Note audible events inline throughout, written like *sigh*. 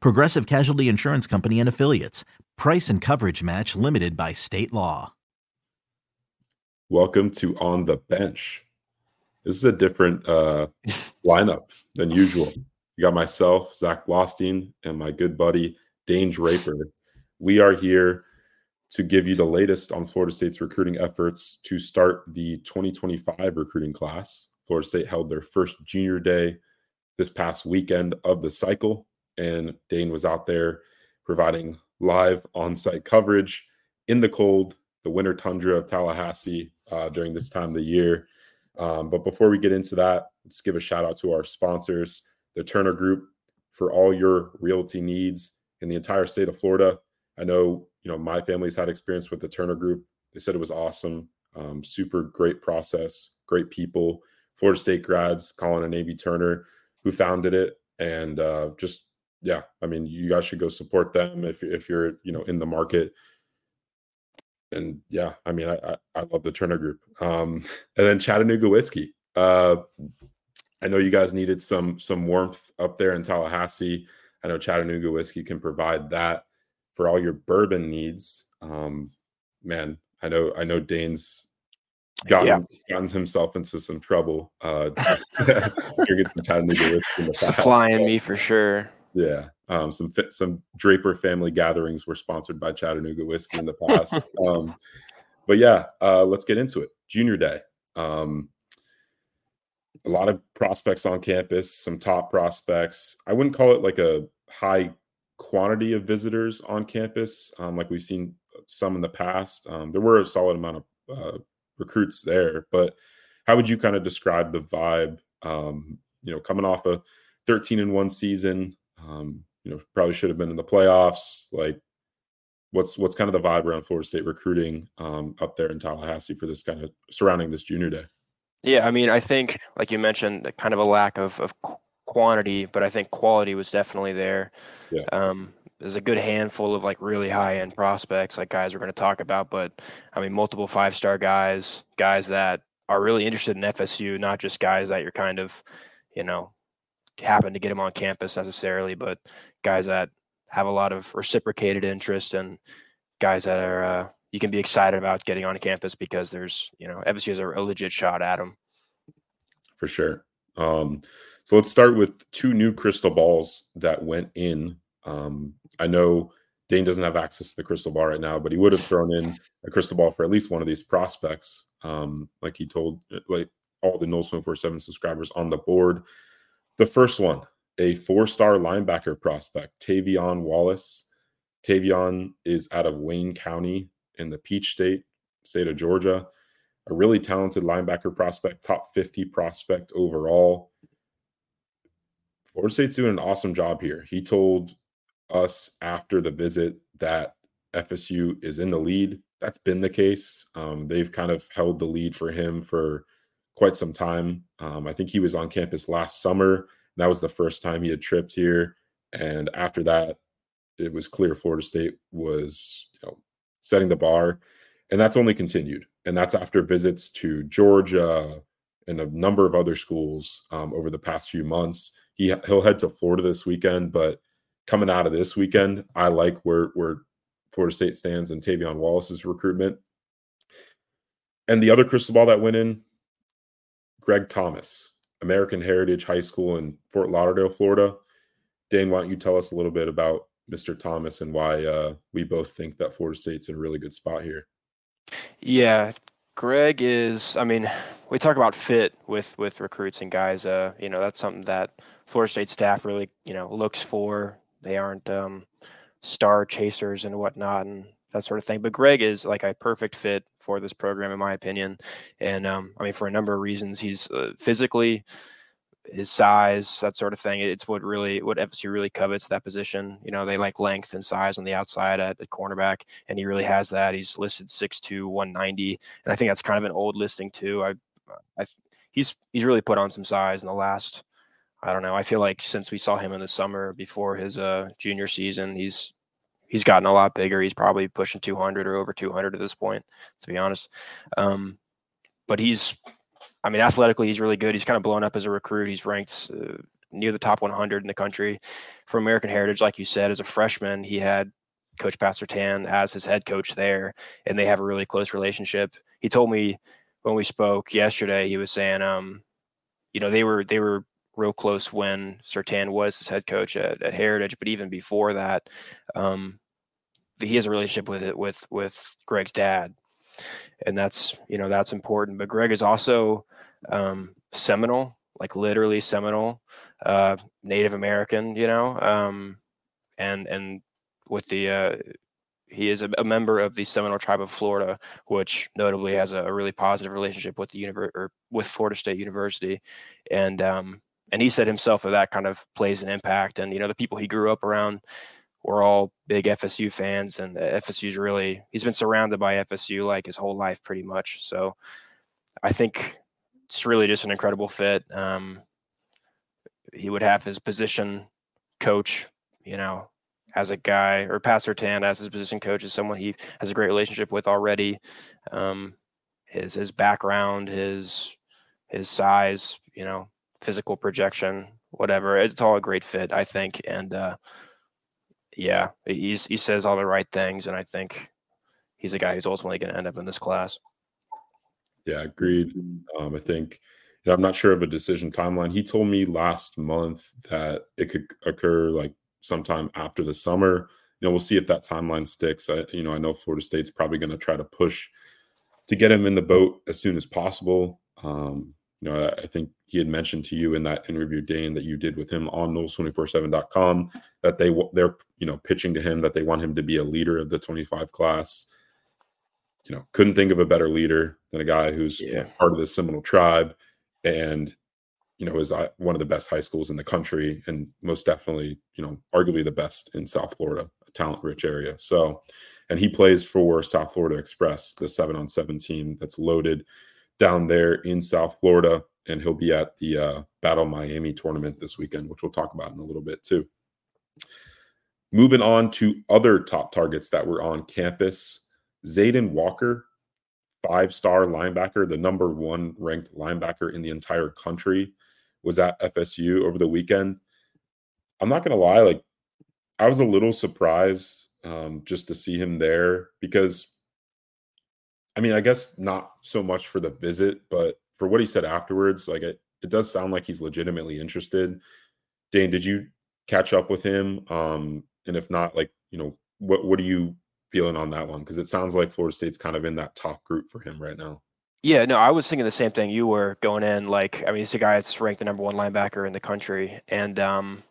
Progressive Casualty Insurance Company and Affiliates. Price and coverage match limited by state law. Welcome to On the Bench. This is a different uh, *laughs* lineup than usual. You got myself, Zach Blostein, and my good buddy, Dane Draper. We are here to give you the latest on Florida State's recruiting efforts to start the 2025 recruiting class. Florida State held their first junior day this past weekend of the cycle, and Dane was out there providing live on site coverage in the cold, the winter tundra of Tallahassee uh, during this time of the year. Um, but before we get into that, let's give a shout out to our sponsors, the Turner Group, for all your realty needs in the entire state of Florida. I know you know my family's had experience with the Turner Group. They said it was awesome, um, super great process, great people. Florida State grads, Colin and Amy Turner, who founded it, and uh, just yeah, I mean, you guys should go support them if if you're you know in the market. And yeah, I mean, I I, I love the Turner Group. Um, *laughs* and then Chattanooga whiskey. Uh, I know you guys needed some some warmth up there in Tallahassee. I know Chattanooga whiskey can provide that for all your bourbon needs. Um, man, I know I know Dane's gotten yeah. gotten himself into some trouble. Uh, *laughs* drinking some Chattanooga whiskey in the *laughs* Supplying me for sure. Yeah, um, some some Draper family gatherings were sponsored by Chattanooga whiskey in the past. *laughs* um, but yeah, uh, let's get into it. Junior day. Um, a lot of prospects on campus, some top prospects. I wouldn't call it like a high quantity of visitors on campus, um, like we've seen some in the past. Um, there were a solid amount of uh, recruits there, but how would you kind of describe the vibe? Um, you know, coming off a 13 and one season, um, you know, probably should have been in the playoffs. Like, what's what's kind of the vibe around Florida State recruiting um, up there in Tallahassee for this kind of surrounding this junior day? Yeah, I mean, I think like you mentioned, kind of a lack of of quantity, but I think quality was definitely there. Yeah. Um, there's a good handful of like really high end prospects, like guys we're going to talk about, but I mean, multiple five star guys, guys that are really interested in FSU, not just guys that you're kind of, you know, happen to get them on campus necessarily, but guys that have a lot of reciprocated interest and guys that are uh, you can be excited about getting on campus because there's you know FSU has a, a legit shot at them. For sure. Um, so let's start with two new crystal balls that went in. Um, I know Dane doesn't have access to the crystal ball right now, but he would have thrown in a crystal ball for at least one of these prospects. Um, like he told like all the Noles 247 subscribers on the board. The first one, a four-star linebacker prospect, Tavion Wallace. Tavion is out of Wayne County in the Peach State, state of Georgia. A really talented linebacker prospect, top 50 prospect overall. Florida State's doing an awesome job here. He told us after the visit that FSU is in the lead. That's been the case. Um, they've kind of held the lead for him for quite some time. Um, I think he was on campus last summer. that was the first time he had tripped here. And after that, it was clear Florida State was you know setting the bar, and that's only continued. And that's after visits to Georgia and a number of other schools um, over the past few months. He he'll head to Florida this weekend, but coming out of this weekend, I like where where Florida State stands in Tavion Wallace's recruitment. And the other crystal ball that went in, Greg Thomas, American Heritage High School in Fort Lauderdale, Florida. Dane, why don't you tell us a little bit about Mr. Thomas and why uh, we both think that Florida State's in a really good spot here? Yeah, Greg is. I mean, we talk about fit with with recruits and guys. Uh, you know, that's something that Florida State staff really, you know, looks for. They aren't um, star chasers and whatnot and that sort of thing. But Greg is like a perfect fit for this program, in my opinion. And um, I mean, for a number of reasons, he's uh, physically, his size, that sort of thing. It's what really what FSU really covets that position. You know, they like length and size on the outside at, at cornerback, and he really has that. He's listed 6'2", 190, and I think that's kind of an old listing too. I, I he's he's really put on some size in the last I don't know. I feel like since we saw him in the summer before his uh, junior season, he's he's gotten a lot bigger. He's probably pushing 200 or over 200 at this point, to be honest. Um, but he's, I mean, athletically, he's really good. He's kind of blown up as a recruit. He's ranked uh, near the top 100 in the country for American Heritage. Like you said, as a freshman, he had Coach Pat Surtain as his head coach there, and they have a really close relationship. He told me when we spoke yesterday, he was saying, um, you know, they were they were real close when Surtain was his head coach at, at Heritage, but even before that, um, he has a relationship with it with with Greg's dad, and that's you know that's important. But Greg is also um, Seminole, like literally Seminole, uh, Native American, you know, um, and and with the uh, he is a, a, member of the Seminole Tribe of Florida, which notably has a, a really positive relationship with the univer- or with Florida State University, and um, and he said himself that that kind of plays an impact. And you know, the people he grew up around were all big FSU fans, and FSU's really he's been surrounded by FSU like his whole life, pretty much. So I think it's really just an incredible fit. Um, he would have his position coach, you know, as a guy, or Pat Surtain as his position coach is someone he has a great relationship with already. Um, his his background, his his size, you know, physical projection, whatever. It's all a great fit, I think. And uh, yeah, he's he says all the right things, and I think he's a guy who's ultimately going to end up in this class. Yeah, agreed. Um, I think you know, I'm not sure of a decision timeline. He told me last month that it could occur like sometime after the summer. You know, we'll see if that timeline sticks. I, you know, I know Florida State's probably going to try to push to get him in the boat as soon as possible. Um, you know, I think he had mentioned to you in that interview, Dane, that you did with him on Noles247.com that they they're you know pitching to him that they want him to be a leader of the 25 class. You know, couldn't think of a better leader than a guy who's yeah. part of the Seminole tribe, and you know is uh, one of the best high schools in the country, and most definitely you know arguably the best in South Florida, a talent-rich area. So, and he plays for South Florida Express, the seven-on-seven team that's loaded down there in South Florida, and he'll be at the uh, Battle Miami tournament this weekend, which we'll talk about in a little bit too. Moving on to other top targets that were on campus, Zayden Walker, five star linebacker, the number one ranked linebacker in the entire country, was at FSU over the weekend. I'm not going to lie, like, I was a little surprised um, just to see him there because I mean, I guess not so much for the visit, but for what he said afterwards, like it, it does sound like he's legitimately interested. Dane, did you catch up with him? Um, and if not, like, you know, what what are you feeling on that one? Because it sounds like Florida State's kind of in that top group for him right now. Yeah, no, I was thinking the same thing you were going in. Like, I mean, he's a guy that's ranked the number one linebacker in the country, and um,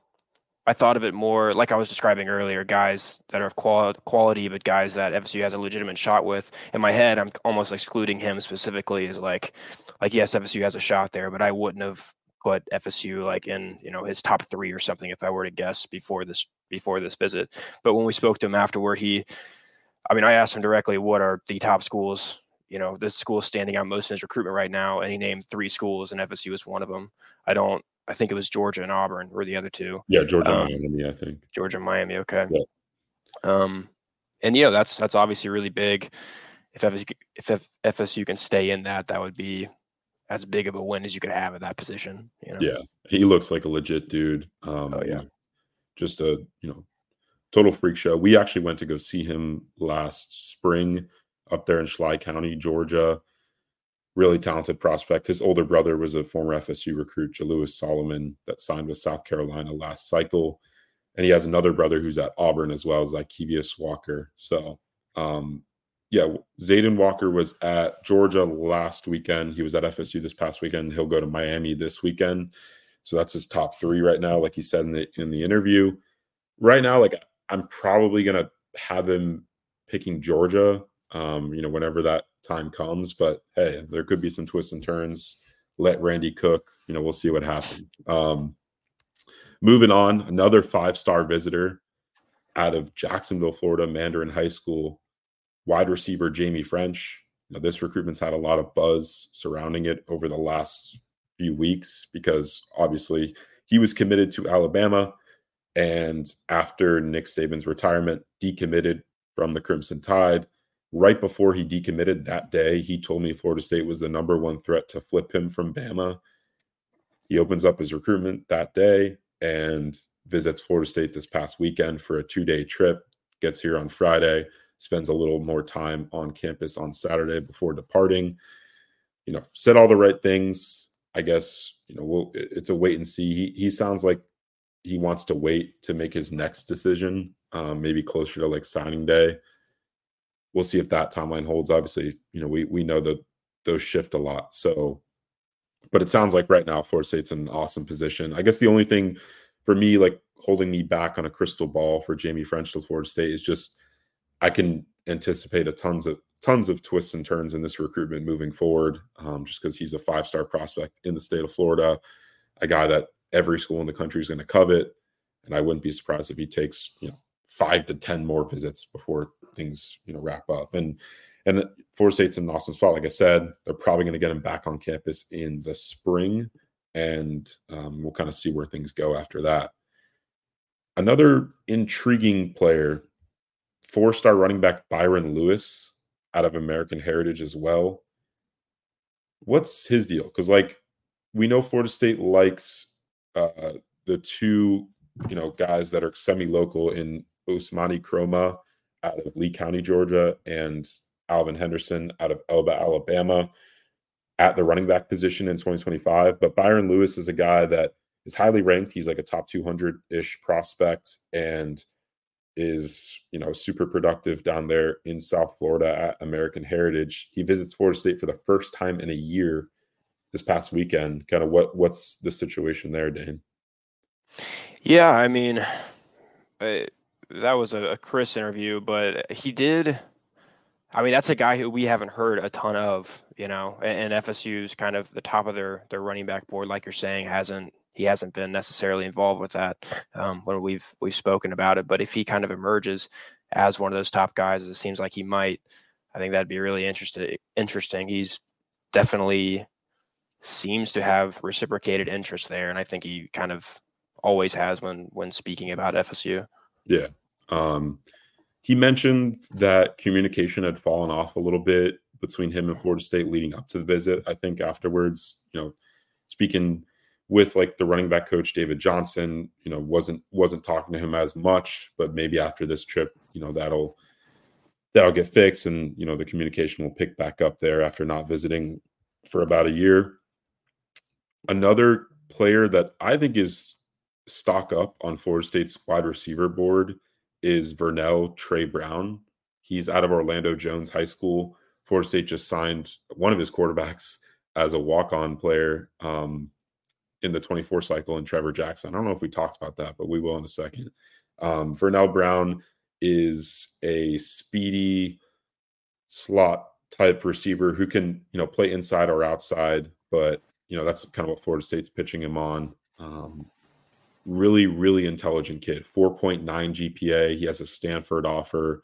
I thought of it more like I was describing earlier, guys that are of quality, but guys that FSU has a legitimate shot with. In my head, I'm almost excluding him specifically as like, like yes, FSU has a shot there, but I wouldn't have put FSU like in you know his top three or something if I were to guess before this before this visit. But when we spoke to him afterward, he, I mean, I asked him directly, what are the top schools you know, this school is standing out most in his recruitment right now, and he named three schools, and FSU was one of them. I don't. I think it was Georgia and Auburn were the other two. Yeah, Georgia um, Miami, I think. Georgia and Miami. Okay. Yeah. Um, and you know that's that's obviously really big. If FSU, if FSU can stay in that, that would be as big of a win as you could have at that position. You know? Yeah, he looks like a legit dude. Um, oh yeah, just a you know total freak show. We actually went to go see him last spring up there in Schley County, Georgia. Really talented prospect. His older brother was a former FSU recruit, Jalewis Solomon, that signed with South Carolina last cycle. And he has another brother who's at Auburn as well as Ikevius Walker. So um, yeah, Zayden Walker was at Georgia last weekend. He was at FSU this past weekend. He'll go to Miami this weekend. So that's his top three right now, like he said in the in the interview. Right now, like I'm probably gonna have him picking Georgia. Um, you know, whenever that time comes. But hey, there could be some twists and turns. Let Randy cook. You know, we'll see what happens. Um, moving on, another five-star visitor out of Jacksonville, Florida, Mandarin High School wide receiver Jaime Ffrench. Now, this recruitment's had a lot of buzz surrounding it over the last few weeks because obviously he was committed to Alabama. And after Nick Saban's retirement, decommitted from the Crimson Tide. Right before he decommitted that day, he told me Florida State was the number one threat to flip him from Bama. He opens up his recruitment that day and visits Florida State this past weekend for a two day trip, gets here on Friday spends a little more time on campus on Saturday before departing. You know, said all the right things. I guess you know we'll, it's a wait and see. He he sounds like he wants to wait to make his next decision, um, maybe closer to like signing day. We'll see if that timeline holds. Obviously, you know we we know that those shift a lot. So, but it sounds like right now Florida State's in an awesome position. I guess the only thing for me, like holding me back on a crystal ball for Jaime Ffrench to Florida State, is just I can anticipate a tons of tons of twists and turns in this recruitment moving forward. Um, just because he's a five star prospect in the state of Florida, a guy that every school in the country is going to covet, and I wouldn't be surprised if he takes you know five to ten more visits before things you know wrap up. And and Florida State's in an awesome spot. Like I said, they're probably going to get him back on campus in the spring, and um, we'll kind of see where things go after that. Another intriguing player four star running back Byron Lewis out of American Heritage as well. What's his deal? Because, like, we know Florida State likes uh, the two, you know, guys that are semi local in Ousmane Kromah out of Lee County, Georgia, and Alvin Henderson out of Elba, Alabama at the running back position in 2025. But Byron Lewis is a guy that is highly ranked. He's like a top 200 ish prospect. And is you know super productive down there in South Florida at American Heritage. He visits Florida State for the first time in a year this past weekend. Kind of what what's the situation there, Dane? Yeah, I mean, that was a, a Chris interview, but he did. I mean, that's a guy who we haven't heard a ton of, you know, and, and FSU's kind of the top of their their running back board, like you're saying, hasn't he hasn't been necessarily involved with that um, when we've we've spoken about it. But if he kind of emerges as one of those top guys, it seems like he might. I think that'd be really interesting. Interesting. He's definitely seems to have reciprocated interest there, and I think he kind of always has when when speaking about FSU. Yeah. Um, he mentioned that communication had fallen off a little bit between him and Florida State leading up to the visit. I think afterwards, you know, speaking with like the running back coach David Johnson, you know, wasn't wasn't talking to him as much, but maybe after this trip, you know, that'll that'll get fixed and you know the communication will pick back up there after not visiting for about a year. Another player that I think is stock up on Florida State's wide receiver board is Vernell Trey Brown. He's out of Orlando Jones High School. Florida State just signed one of his quarterbacks as a walk-on player. Um, in the 24 cycle and Trevor Jackson. I don't know if we talked about that, but we will in a second. Um, Vernell Brown is a speedy slot type receiver who can, you know, play inside or outside, but you know, that's kind of what Florida State's pitching him on. Um, really, really intelligent kid, 4.9 GPA. He has a Stanford offer.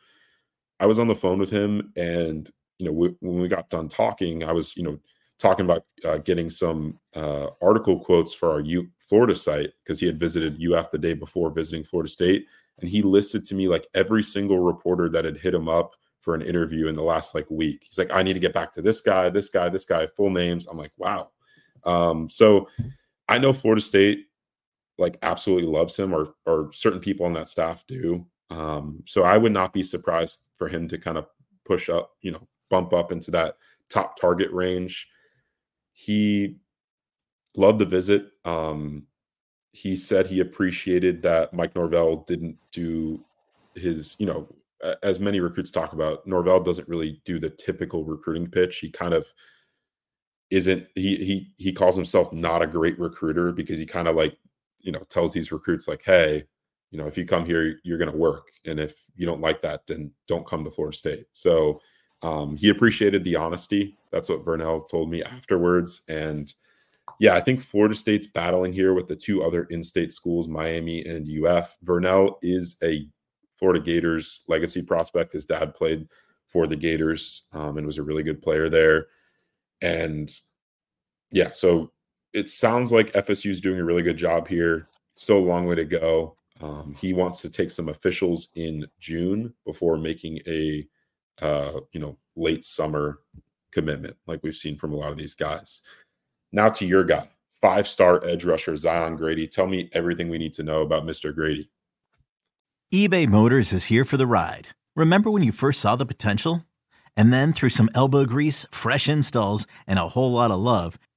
I was on the phone with him and you know, we, when we got done talking, I was, you know, talking about uh, getting some uh, article quotes for our U Florida site because he had visited UF the day before visiting Florida State, and he listed to me like every single reporter that had hit him up for an interview in the last like week. He's like, I need to get back to this guy, this guy, this guy, full names. I'm like, wow. Um, so I know Florida State like absolutely loves him, or or certain people on that staff do. Um, so I would not be surprised for him to kind of push up, you know, bump up into that top target range. He loved the visit. Um, he said he appreciated that Mike Norvell didn't do his, you know, as many recruits talk about, Norvell doesn't really do the typical recruiting pitch. He kind of isn't he he he calls himself not a great recruiter because he kind of like, you know, tells these recruits like, "Hey, you know, if you come here, you're going to work, and if you don't like that, then don't come to Florida State." So um, he appreciated the honesty. That's what Vernell told me afterwards, and yeah, I think Florida State's battling here with the two other in-state schools, Miami and UF. Vernell is a Florida Gators legacy prospect. His dad played for the Gators um, and was a really good player there. And yeah, so it sounds like FSU is doing a really good job here. Still a long way to go. Um, he wants to take some officials in June before making a uh, you know late summer commitment, like we've seen from a lot of these guys. Now to your guy, five star edge rusher Zion Grady. Tell me everything we need to know about Mr. Grady eBay Motors is here for the ride. Remember when you first saw the potential? And then through some elbow grease, fresh installs, and a whole lot of love,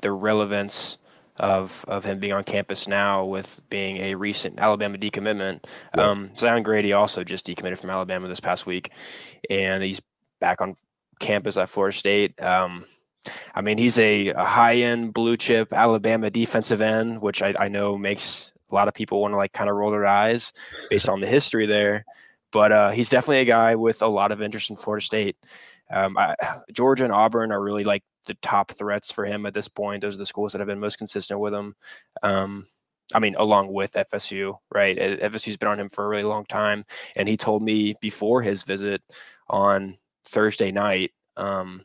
the relevance of of him being on campus now with being a recent Alabama decommitment. Yeah. Um, Zion Grady also just decommitted from Alabama this past week, and he's back on campus at Florida State. Um, I mean, he's a, a high end blue chip Alabama defensive end, which I, I know makes a lot of people want to like kind of roll their eyes based on the history there. But uh, he's definitely a guy with a lot of interest in Florida State. Um, I, Georgia and Auburn are really like the top threats for him at this point. Those are the schools that have been most consistent with him. Um, I mean, along with FSU, right? FSU's been on him for a really long time. And he told me before his visit on Thursday night um,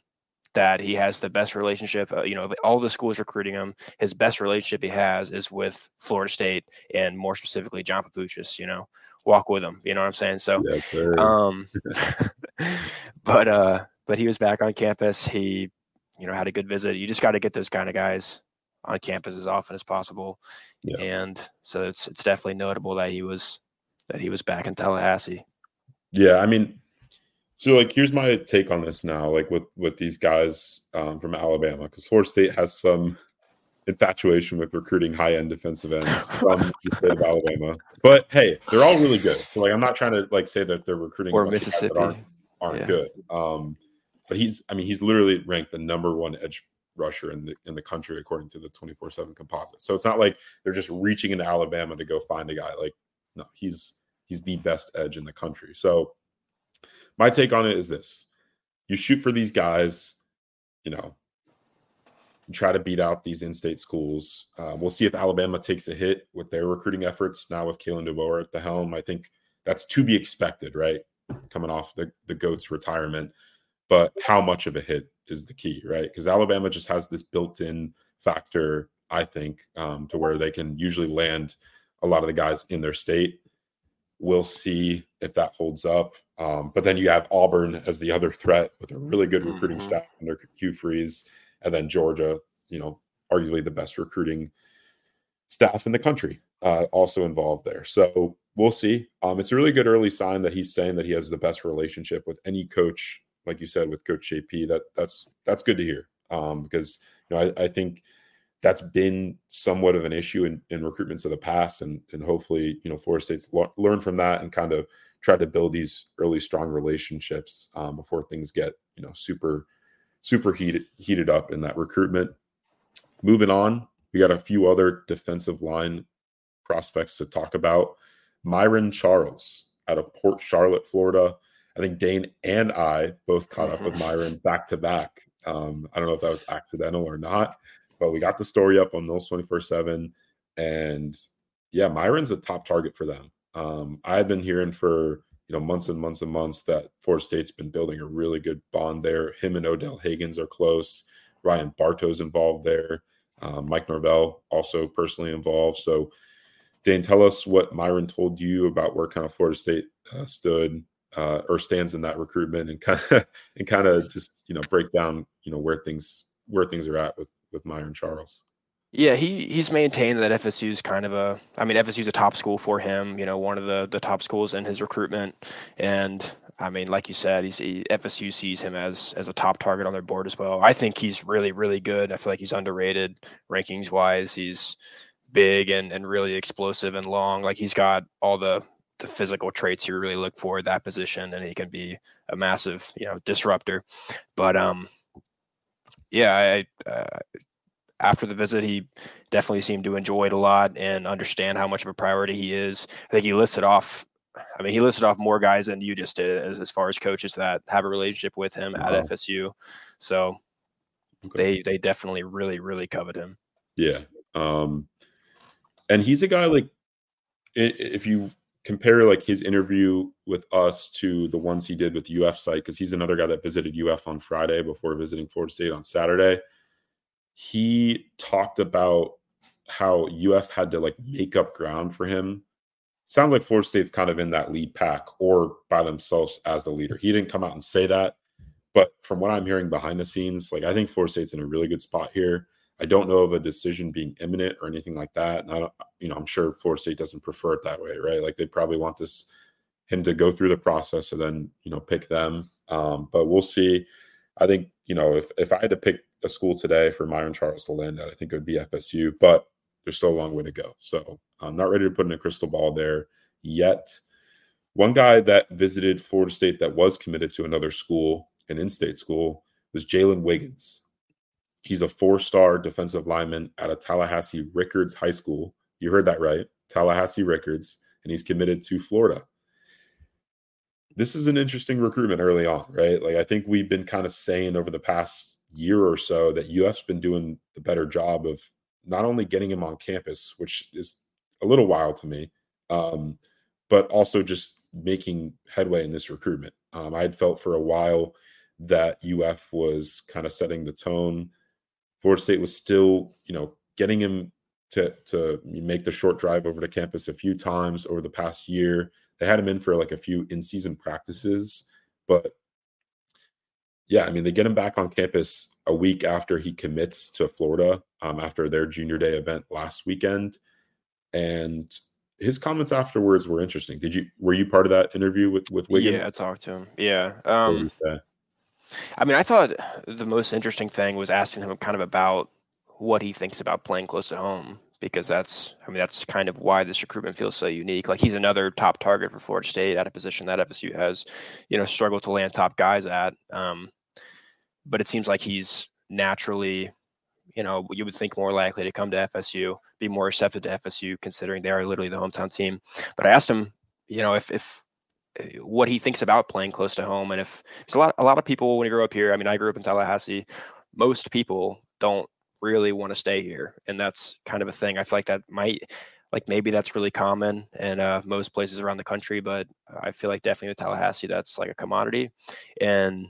that he has the best relationship. Uh, you know, all the schools recruiting him, his best relationship he has is with Florida State and more specifically John Papuchis. You know, walk with him. You know what I'm saying? So, yes, um, *laughs* *laughs* but uh, but he was back on campus. He, you know, had a good visit. You just got to get those kind of guys on campus as often as possible. Yeah. And so it's it's definitely notable that he was that he was back in Tallahassee. Yeah, I mean, so like here's my take on this now, like with with these guys um, from Alabama, because Florida State has some infatuation with recruiting high end defensive ends *laughs* from the state of Alabama. But hey, they're all really good. So like I'm not trying to like say that they're recruiting or Mississippi aren't, aren't yeah. good. Um, but he's I mean he's literally ranked the number one edge rusher in the in the country according to the 24/7 composite. So it's not like they're just reaching into Alabama to go find a guy. Like no, he's he's the best edge in the country. So my take on it is this. You shoot for these guys, you know, try to beat out these in-state schools. Uh, we'll see if Alabama takes a hit with their recruiting efforts now with Kalen DeBoer at the helm. I think that's to be expected, right? Coming off the the goats retirement, but how much of a hit is the key, right? Because Alabama just has this built-in factor, I think, um, to where they can usually land a lot of the guys in their state. We'll see if that holds up. Um, but then you have Auburn as the other threat with a really good recruiting mm-hmm. staff under Hugh Freeze and then Georgia, you know, arguably the best recruiting staff in the country, uh, also involved there. So we'll see. Um, it's a really good early sign that he's saying that he has the best relationship with any coach, like you said, with Coach JP. That that's that's good to hear um, because you know I, I think that's been somewhat of an issue in, in recruitments of the past, and and hopefully you know Florida State's lo- learn from that and kind of try to build these early strong relationships um, before things get you know super super heated heated up in that recruitment. Moving on, we got a few other defensive line prospects to talk about. Myron Charles out of Port Charlotte, Florida. I think Dane and I both caught up with Myron back to back. Um, I don't know if that was accidental or not, but we got the story up on Noles 24 7. And yeah, Myron's a top target for them. Um, I've been hearing for you know months and months and months that Florida State's been building a really good bond there. Him and Odell Haggins are close. Ryan Bartow's involved there. Uh, Mike Norvell also personally involved. So, Dane, tell us what Myron told you about where kind of Florida State uh, stood uh, or stands in that recruitment, and kind of *laughs* and kind of just you know break down you know where things where things are at with with Myron Charles. Yeah, he he's maintained that FSU is kind of a. I mean, FSU is a top school for him. You know, one of the the top schools in his recruitment, and I mean, like you said, he's he, FSU sees him as as a top target on their board as well. I think he's really really good. I feel like he's underrated rankings wise. He's big and and really explosive and long. Like he's got all the the physical traits you really look for at that position, and he can be a massive you know disruptor. But um, yeah, I. Uh, after the visit, he definitely seemed to enjoy it a lot and understand how much of a priority he is. I think he listed off. I mean, he listed off more guys than you just did as, as far as coaches that have a relationship with him wow. at FSU. So okay. they they definitely really really covet him. Yeah, um, and he's a guy like if you compare like his interview with us to the ones he did with UF site because he's another guy that visited UF on Friday before visiting Florida State on Saturday he talked about how UF had to like make up ground for him. Sounds like Florida State's kind of in that lead pack or by themselves as the leader. He didn't come out and say that, but from what I'm hearing behind the scenes, like I think Florida State's in a really good spot here. I don't know of a decision being imminent or anything like that. And I don't, you know, I'm sure Florida State doesn't prefer it that way, right? Like they probably want this him to go through the process and then you know pick them. Um, but we'll see. I think you know if if I had to pick a school today for Myron Charles to land I think it would be FSU, but there's still a long way to go. So I'm not ready to put in a crystal ball there yet. One guy that visited Florida State that was committed to another school, an in state school, was Jalen Wiggins. He's a four star defensive lineman out of Tallahassee Rickards High School. You heard that right, Tallahassee Rickards, and he's committed to Florida. This is an interesting recruitment early on, right? Like I think we've been kind of saying over the past year or so that UF's been doing the better job of not only getting him on campus, which is a little wild to me, um, but also just making headway in this recruitment. Um, I had felt for a while that UF was kind of setting the tone. Florida State was still, you know, getting him to to make the short drive over to campus a few times over the past year. They had him in for like a few in-season practices, but yeah, I mean, they get him back on campus a week after he commits to Florida um, after their junior day event last weekend. And his comments afterwards were interesting. Did you were you part of that interview with with Wiggins? Yeah, I talked to him. Yeah. Um, I mean, I thought the most interesting thing was asking him kind of about what he thinks about playing close to home because that's I mean that's kind of why this recruitment feels so unique. Like he's another top target for Florida State at a position that FSU has, you know, struggled to land top guys at. Um, but it seems like he's naturally, you know, you would think more likely to come to FSU, be more receptive to FSU, considering they are literally the hometown team. But I asked him, you know, if if what he thinks about playing close to home, and if it's a lot a lot of people when you grow up here. I mean, I grew up in Tallahassee. Most people don't really want to stay here and that's kind of a thing i feel like that might like maybe that's really common in uh, most places around the country but i feel like definitely with tallahassee that's like a commodity and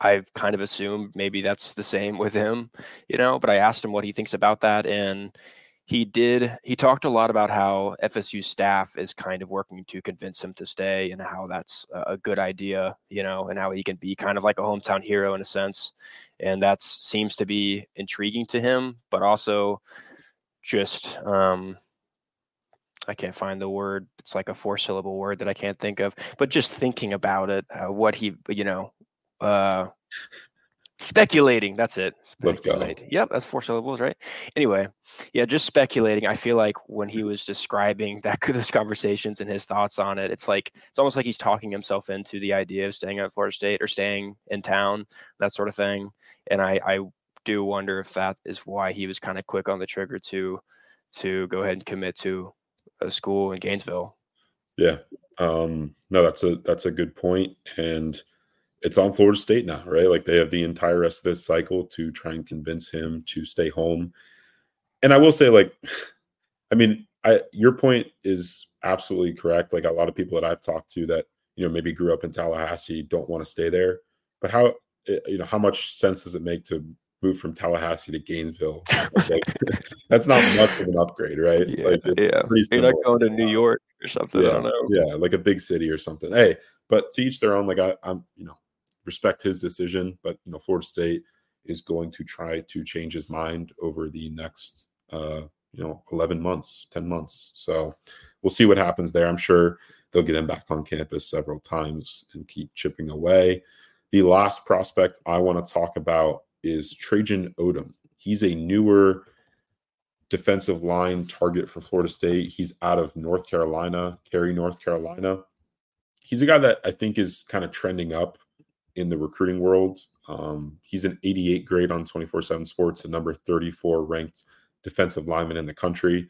i've kind of assumed maybe that's the same *laughs* with him you know but i asked him what he thinks about that and he did he talked a lot about how fsu staff is kind of working to convince him to stay and how that's a good idea you know and how he can be kind of like a hometown hero in a sense. And that seems to be intriguing to him but also just um i can't find the word. It's like a four syllable word that i can't think of. But just thinking about it uh, what he you know uh speculating that's it Speculate. let's go. yep that's four syllables right? Anyway yeah just speculating i feel like when he was describing *laughs* that those conversations and his thoughts on it it's like it's almost like he's talking himself into the idea of staying at florida state or staying in town that sort of thing and i i do wonder if that is why he was kind of quick on the trigger to to go ahead and commit to a school in gainesville. Yeah um no that's a that's a good point and it's on Florida State now, right? Like they have the entire rest of this cycle to try and convince him to stay home. And I will say, like, *sighs* I mean, I your point is absolutely correct. Like a lot of people that I've talked to that you know maybe grew up in Tallahassee don't want to stay there. But how eh, you know how much sense does it make to move from Tallahassee to Gainesville? Like, *laughs* that's not much of an upgrade, right? Yeah, like, yeah. You're not going to New York or something. Yeah, I don't know. Yeah, like a big city or something. Hey, but to each their own. Like I, I'm, you know, respect his decision, but you know, Florida State is going to try to change his mind over the next uh, you know 11 months, 10 months. So we'll see what happens there. I'm sure they'll get him back on campus several times and keep chipping away. The last prospect I want to talk about is Trajan Odom. He's a newer defensive line target for Florida State. He's out of North Carolina, Cary, North Carolina. He's a guy that I think is kind of trending up in the recruiting world. Um, he's an 88 grade on 24 7 sports, the number 34 ranked defensive lineman in the country.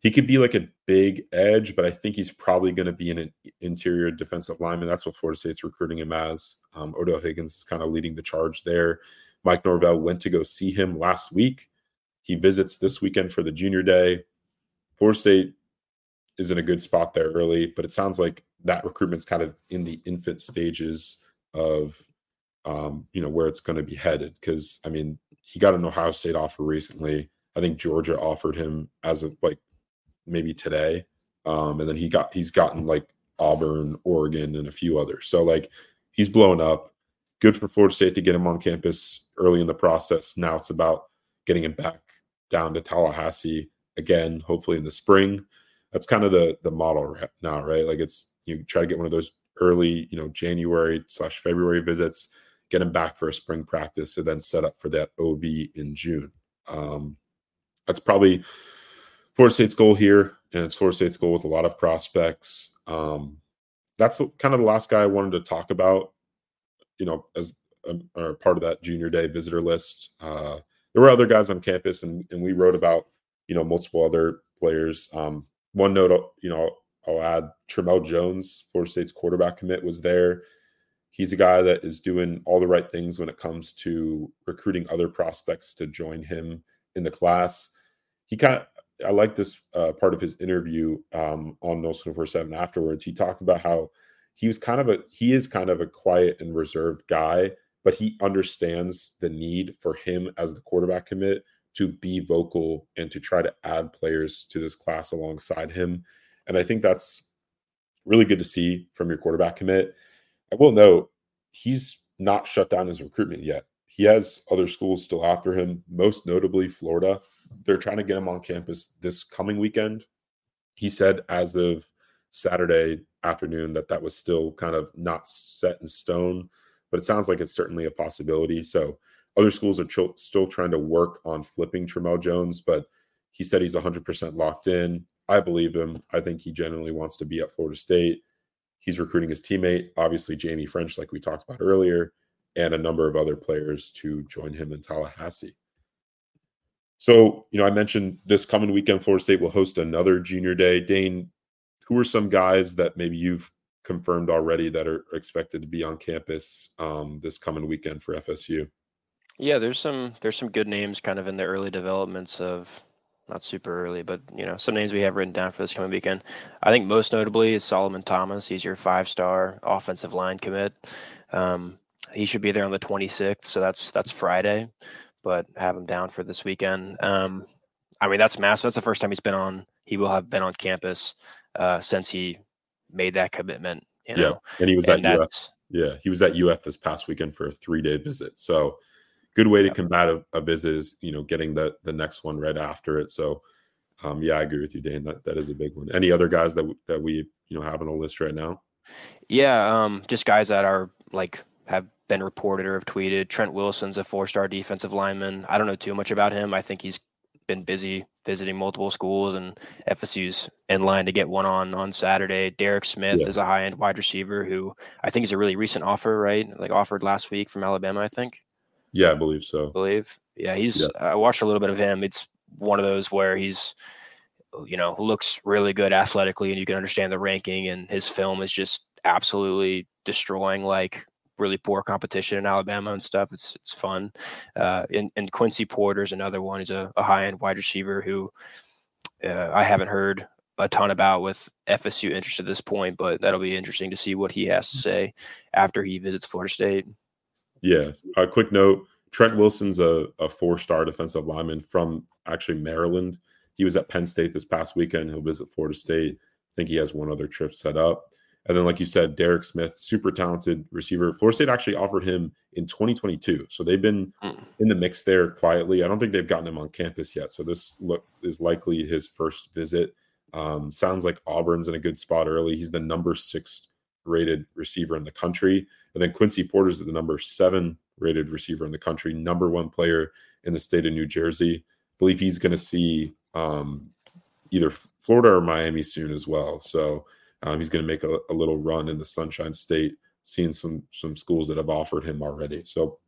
He could be like a big edge, but I think he's probably going to be an interior defensive lineman. That's what Florida State's recruiting him as. Um, Odell Haggins is kind of leading the charge there. Mike Norvell went to go see him last week. He visits this weekend for the junior day. Florida State is in a good spot there early, but it sounds like that recruitment's kind of in the infant stages of um, you know where it's going to be headed. Because I mean, he got an Ohio State offer recently. I think Georgia offered him as of like maybe today, um, and then he got he's gotten like Auburn, Oregon, and a few others. So like he's blown up. Good for Florida State to get him on campus early in the process. Now it's about getting him back down to Tallahassee again, hopefully in the spring. That's kind of the the model right now, right? Like it's you try to get one of those early, you know, January slash February visits, get him back for a spring practice, and then set up for that OV in June. Um, that's probably Florida State's goal here, and it's Florida State's goal with a lot of prospects. Um, that's kind of the last guy I wanted to talk about, you know, as a, or part of that junior day visitor list. Uh, there were other guys on campus, and, and we wrote about, you know, multiple other players. Um, one note, you know, I'll add Tramell Jones, Florida State's quarterback commit, was there. He's a guy that is doing all the right things when it comes to recruiting other prospects to join him in the class. He kind of, I like this uh, part of his interview um, on No 7 afterwards. He talked about how he was kind of a, he is kind of a quiet and reserved guy, but he understands the need for him as the quarterback commit to be vocal and to try to add players to this class alongside him and I think that's really good to see from your quarterback commit. I will note he's not shut down his recruitment yet. He has other schools still after him, most notably Florida. They're trying to get him on campus this coming weekend. He said as of Saturday afternoon that that was still kind of not set in stone, but it sounds like it's certainly a possibility. So Other schools are ch- still trying to work on flipping Tramell Jones, but he said he's 100% locked in. I believe him. I think he genuinely wants to be at Florida State. He's recruiting his teammate, obviously Jaime Ffrench, like we talked about earlier, and a number of other players to join him in Tallahassee. So, you know, I mentioned this coming weekend, Florida State will host another junior day. Dane, who are some guys that maybe you've confirmed already that are expected to be on campus um, this coming weekend for FSU? Yeah, there's some there's some good names kind of in the early developments of not super early, but you know some names we have written down for this coming weekend. I think most notably is Solomon Thomas. He's your five-star offensive line commit. Um, he should be there on the 26th, so that's that's Friday, but have him down for this weekend. Um, I mean that's massive. That's the first time he's been on. He will have been on campus uh, since he made that commitment. You know? Yeah, and he was and at UF. Yeah, he was at UF this past weekend for a three-day visit. So good way to combat a, a, visit is you know getting the the next one right after it. So um, yeah, I agree with you, Dane. That that is a big one. Any other guys that that we you know have on the list right now? Yeah, um, just guys that are like have been reported or have tweeted. Trent Wilson's a four-star defensive lineman. I don't know too much about him. I think he's been busy visiting multiple schools, and FSU's in line to get one on on Saturday. Derek Smith yeah. is a high-end wide receiver who I think is a really recent offer, right? Like offered last week from Alabama, I think. Yeah, I believe so. I believe. Yeah, he's. Yeah. I watched a little bit of him. It's one of those where he's, you know, looks really good athletically, and you can understand the ranking. And his film is just absolutely destroying like really poor competition in Alabama and stuff. It's it's fun. Uh, and, and Quincy Porter's another one. He's a, a high end wide receiver who uh, I haven't heard a ton about with FSU interest at this point, but that'll be interesting to see what he has to say after he visits Florida State. Yeah. A quick note Trent Wilson's a, a four star defensive lineman from actually Maryland. He was at Penn State this past weekend. He'll visit Florida State. I think he has one other trip set up. And then, like you said, Derek Smith, super talented receiver. Florida State actually offered him in 2022. So they've been mm. in the mix there quietly. I don't think they've gotten him on campus yet. So this look is likely his first visit. Um, sounds like Auburn's in a good spot early. He's the number six rated receiver in the country. And then Quincy Porter's the number seven rated receiver in the country, number one player in the state of New Jersey. I believe he's going to see um, either Florida or Miami soon as well. So um, he's going to make a, a, little run in the Sunshine State, seeing some some schools that have offered him already. So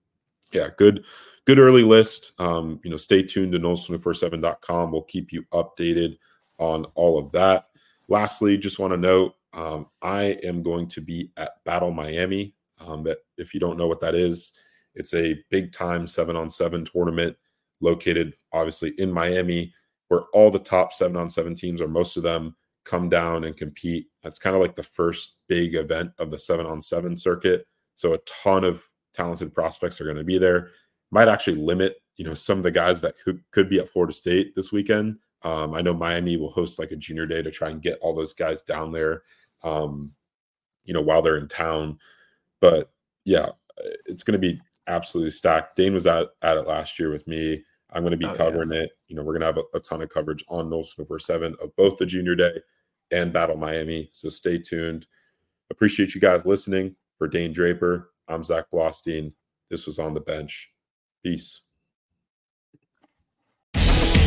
yeah, good good early list. Um, you know, stay tuned to noles247.com. We'll keep you updated on all of that. Lastly, just want to note um, I am going to be at Battle Miami. Um, that if you don't know what that is, it's a big time seven on seven tournament located obviously in Miami, where all the top seven on seven teams, or most of them, come down and compete. That's kind of like the first big event of the seven on seven circuit. So a ton of talented prospects are going to be there. Might actually limit, you know, some of the guys that could, could be at Florida State this weekend. Um, I know Miami will host like a junior day to try and get all those guys down there um, you know, while they're in town. But yeah, it's going to be absolutely stacked. Dane was at, at it last year with me. I'm going to be oh, covering yeah. it. You know, we're going to have a, a, ton of coverage on Noles 24 7 of both the junior day and Battle Miami. So stay tuned. Appreciate you guys listening. For Dane Draper, I'm Zach Blostein. This was On the Bench. Peace.